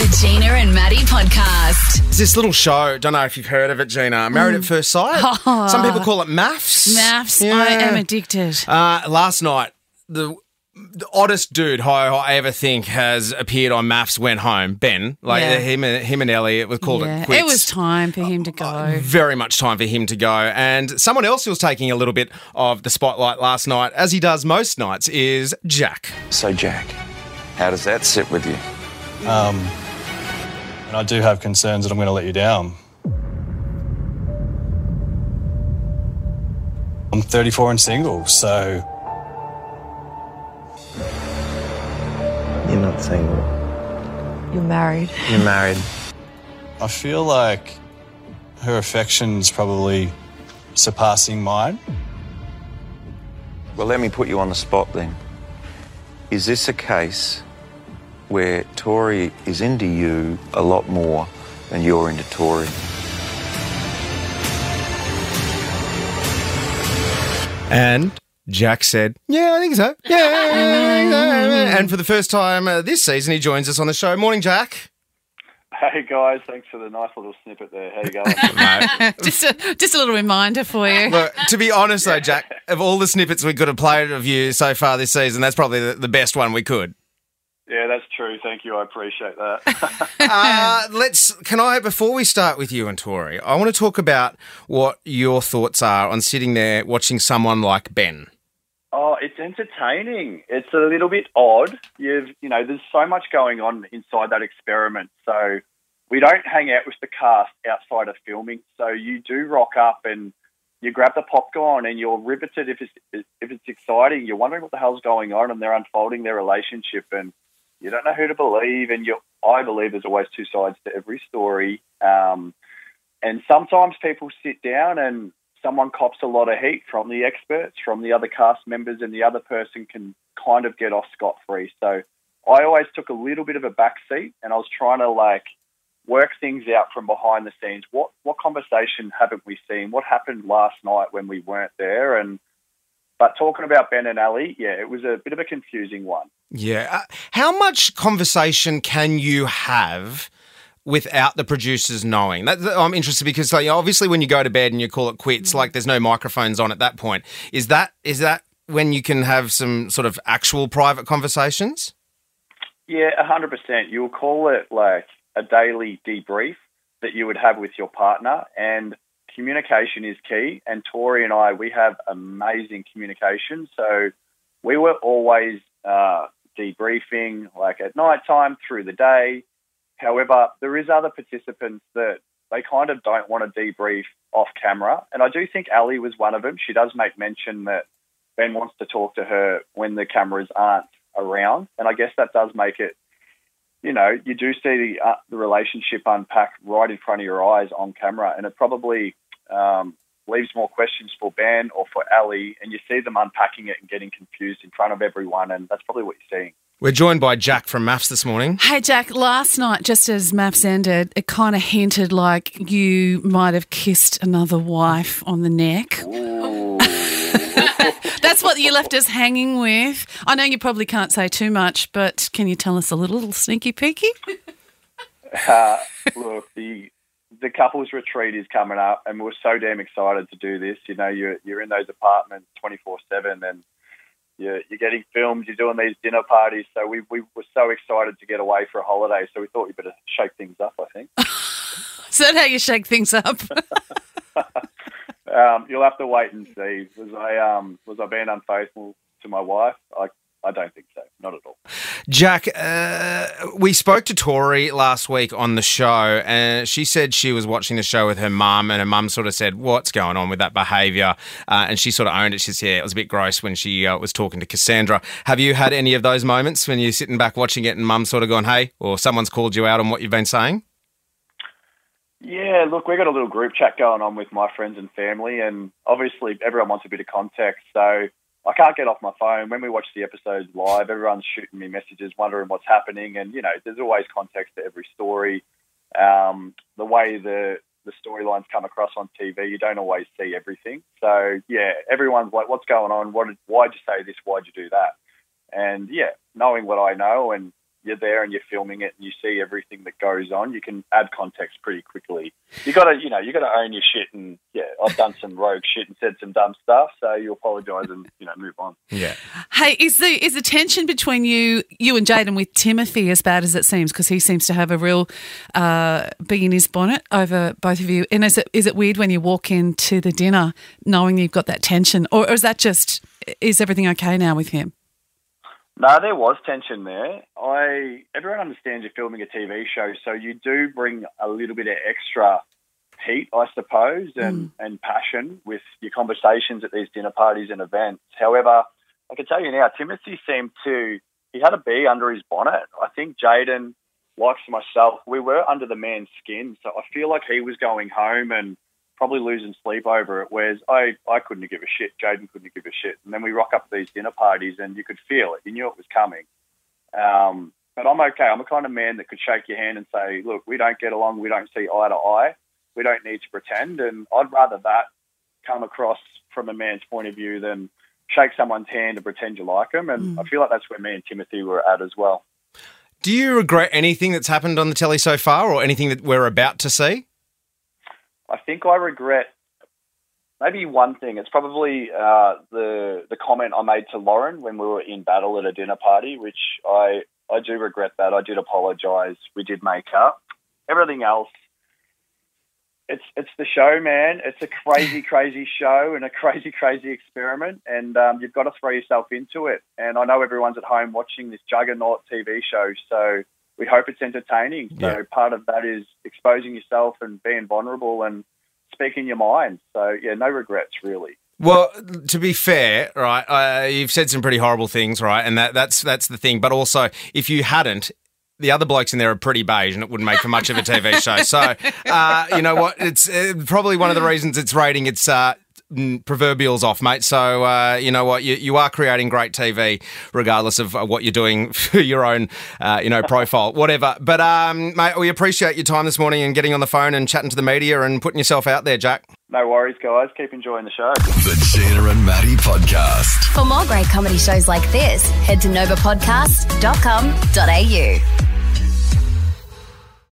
The Gina and Maddie podcast. It's this little show. Don't know if you've heard of it, Gina. Married at First Sight. Some people call it MAFS. Maths, Yeah. I am addicted. Uh, last night, the, the oddest dude I, I ever think has appeared on MAFS went home. Ben, like Yeah. him and him and Ellie. It was called Yeah, it quits. it was time for him to go. very much time for him to go. And someone else who was taking a little bit of the spotlight last night, as he does most nights, is Jack. So, Jack, how does that sit with you? Um, and I do have concerns that I'm going to let you down. I'm 34 and single, so You're not single. You're married. You're married. I feel like her affection's probably surpassing mine. Well, let me put you on the spot then. Is this a case where Tori is into you a lot more than you're into Tori? And Jack said, Yeah, I think so. Yeah. I think so." and for the first time uh, this season, he joins us on the show. Morning, Jack. Hey guys, thanks for the nice little snippet there. How you going? just, a, just a little reminder for you. Look, to be honest, though, Jack, of all the snippets we could have played of you so far this season, that's probably the, the best one we could. Yeah, that's true. Thank you. I appreciate that. Uh, let's. Can I, before we start with you and Tori, I want to talk about what your thoughts are on sitting there watching someone like Ben. oh, it's entertaining. It's a little bit odd. You've, you know, there's so much going on inside that experiment. So we don't hang out with the cast outside of filming. So you do rock up and you grab the popcorn and you're riveted if it's if it's exciting. You're wondering what the hell's going on, and they're unfolding their relationship, and you don't know who to believe. And you, I believe there's always two sides to every story. Um, and sometimes people sit down and someone cops a lot of heat from the experts, from the other cast members, and the other person can kind of get off scot free. So I always took a little bit of a back seat, and I was trying to like work things out from behind the scenes. What what conversation haven't we seen? What happened last night when we weren't there? And but talking about Ben and Ali, yeah, it was a bit of a confusing one. Yeah. Uh, how much conversation can you have without the producers knowing? That, that- I'm interested because, like, obviously, when you go to bed and you call it quits, like, there's no microphones on at that point. Is that is that when you can have some sort of actual private conversations? Yeah, a hundred percent. You'll call it like a daily debrief that you would have with your partner, and communication is key. And Tori and I, we have amazing communication, so we were always uh, debriefing, like at night time through the day. However, there is other participants that they kind of don't want to debrief off camera, and I do think Ali was one of them. She does make mention that Ben wants to talk to her when the cameras aren't around, and I guess that does make it. You know, you do see the uh, the relationship unpack right in front of your eyes on camera, and it probably um, leaves more questions for Ben or for Ali, and you see them unpacking it and getting confused in front of everyone, and that's probably what you're seeing. We're joined by Jack from MAFS this morning. Hey, Jack, last night, just as MAFS ended, it kind of hinted like you might have kissed another wife on the neck. That's what you left us hanging with. I know you probably can't say too much, but can you tell us a little sneaky peeky? Uh, look, the the couples retreat is coming up, and we're so damn excited to do this. You know, you're you're in those apartments twenty four seven, and you're you're getting filmed. You're doing these dinner parties. So we we were so excited to get away for a holiday. So we thought we better shake things up. I think. Is that how you shake things up? Um, you'll have to wait and see. Was I um was I being unfaithful to my wife? I I don't think so. Not at all. Jack, uh, we spoke to Tori last week on the show, and she said she was watching the show with her mum, and her mum sort of said, "What's going on with that behaviour?" Uh, and she sort of owned it. She said, "Yeah, it was a bit gross when she uh, was talking to Cassandra." Have you had any of those moments when you're sitting back watching it, and mum sort of gone, "Hey," or someone's called you out on what you've been saying? Yeah, look, we've got a little group chat going on with my friends and family, and obviously everyone wants a bit of context. So I can't get off my phone. When we watch the episodes live, everyone's shooting me messages, wondering what's happening, and you know, there's always context to every story. Um, the way the the storylines come across on TV, you don't always see everything. So yeah, everyone's like, "What's going on? What? Why'd you say this? Why'd you do that?" And yeah, knowing what I know and you're there and you're filming it and you see everything that goes on, you can add context pretty quickly. You got to, you know, you got to own your shit. And yeah, I've done some rogue shit and said some dumb stuff, so you apologise and you know move on. Yeah. Hey, is the is the tension between you you and Jaden with Timothy as bad as it seems? Because he seems to have a real uh, bee in his bonnet over both of you. And is it is it weird when you walk into the dinner knowing you've got that tension, or, or is that just is everything okay now with him? No, there was tension there. I everyone understands you're filming a TV show, so you do bring a little bit of extra heat, I suppose, and, mm. and passion with your conversations at these dinner parties and events. However, I can tell you now, Timothy seemed to he had a bee under his bonnet. I think Jaden, like myself, we were under the man's skin, so I feel like he was going home and probably losing sleep over it. Whereas I, I couldn't give a shit. Jaden couldn't give a shit. And then we rock up these dinner parties and you could feel it. You knew it was coming. Um, but I'm okay. I'm a kind of man that could shake your hand and say, look, we don't get along. We don't see eye to eye. We don't need to pretend. And I'd rather that come across from a man's point of view than shake someone's hand and pretend you like them. And I feel like that's where me and Timothy were at as well. Do you regret anything that's happened on the telly so far, or anything that we're about to see? I think I regret maybe one thing. It's probably uh, the the comment I made to Lauren when we were in battle at a dinner party, which I I do regret that. I did apologise. We did make up. Everything else, it's it's the show, man. It's a crazy, crazy show and a crazy, crazy experiment, and um, you've got to throw yourself into it. And I know everyone's at home watching this juggernaut TV show, so we hope it's entertaining. So Yeah. part of that is exposing yourself and being vulnerable and speaking your mind. So yeah, no regrets really. Well, to be fair, right, uh, you've said some pretty horrible things, right, and that that's that's the thing. But also, if you hadn't. The other blokes in there are pretty beige, and it wouldn't make for much of a TV show. So, uh, you know what? It's uh, probably one of the reasons it's rating its uh, proverbials off, mate. So, uh, you know what? You, you are creating great TV, regardless of uh, what you're doing for your own, uh, you know, profile, whatever. But, um, mate, we appreciate your time this morning and getting on the phone and chatting to the media and putting yourself out there, Jack. No worries, guys. Keep enjoying the show. The Gina and Maddie Podcast. For more great comedy shows like this, head to novapodcast.com.au.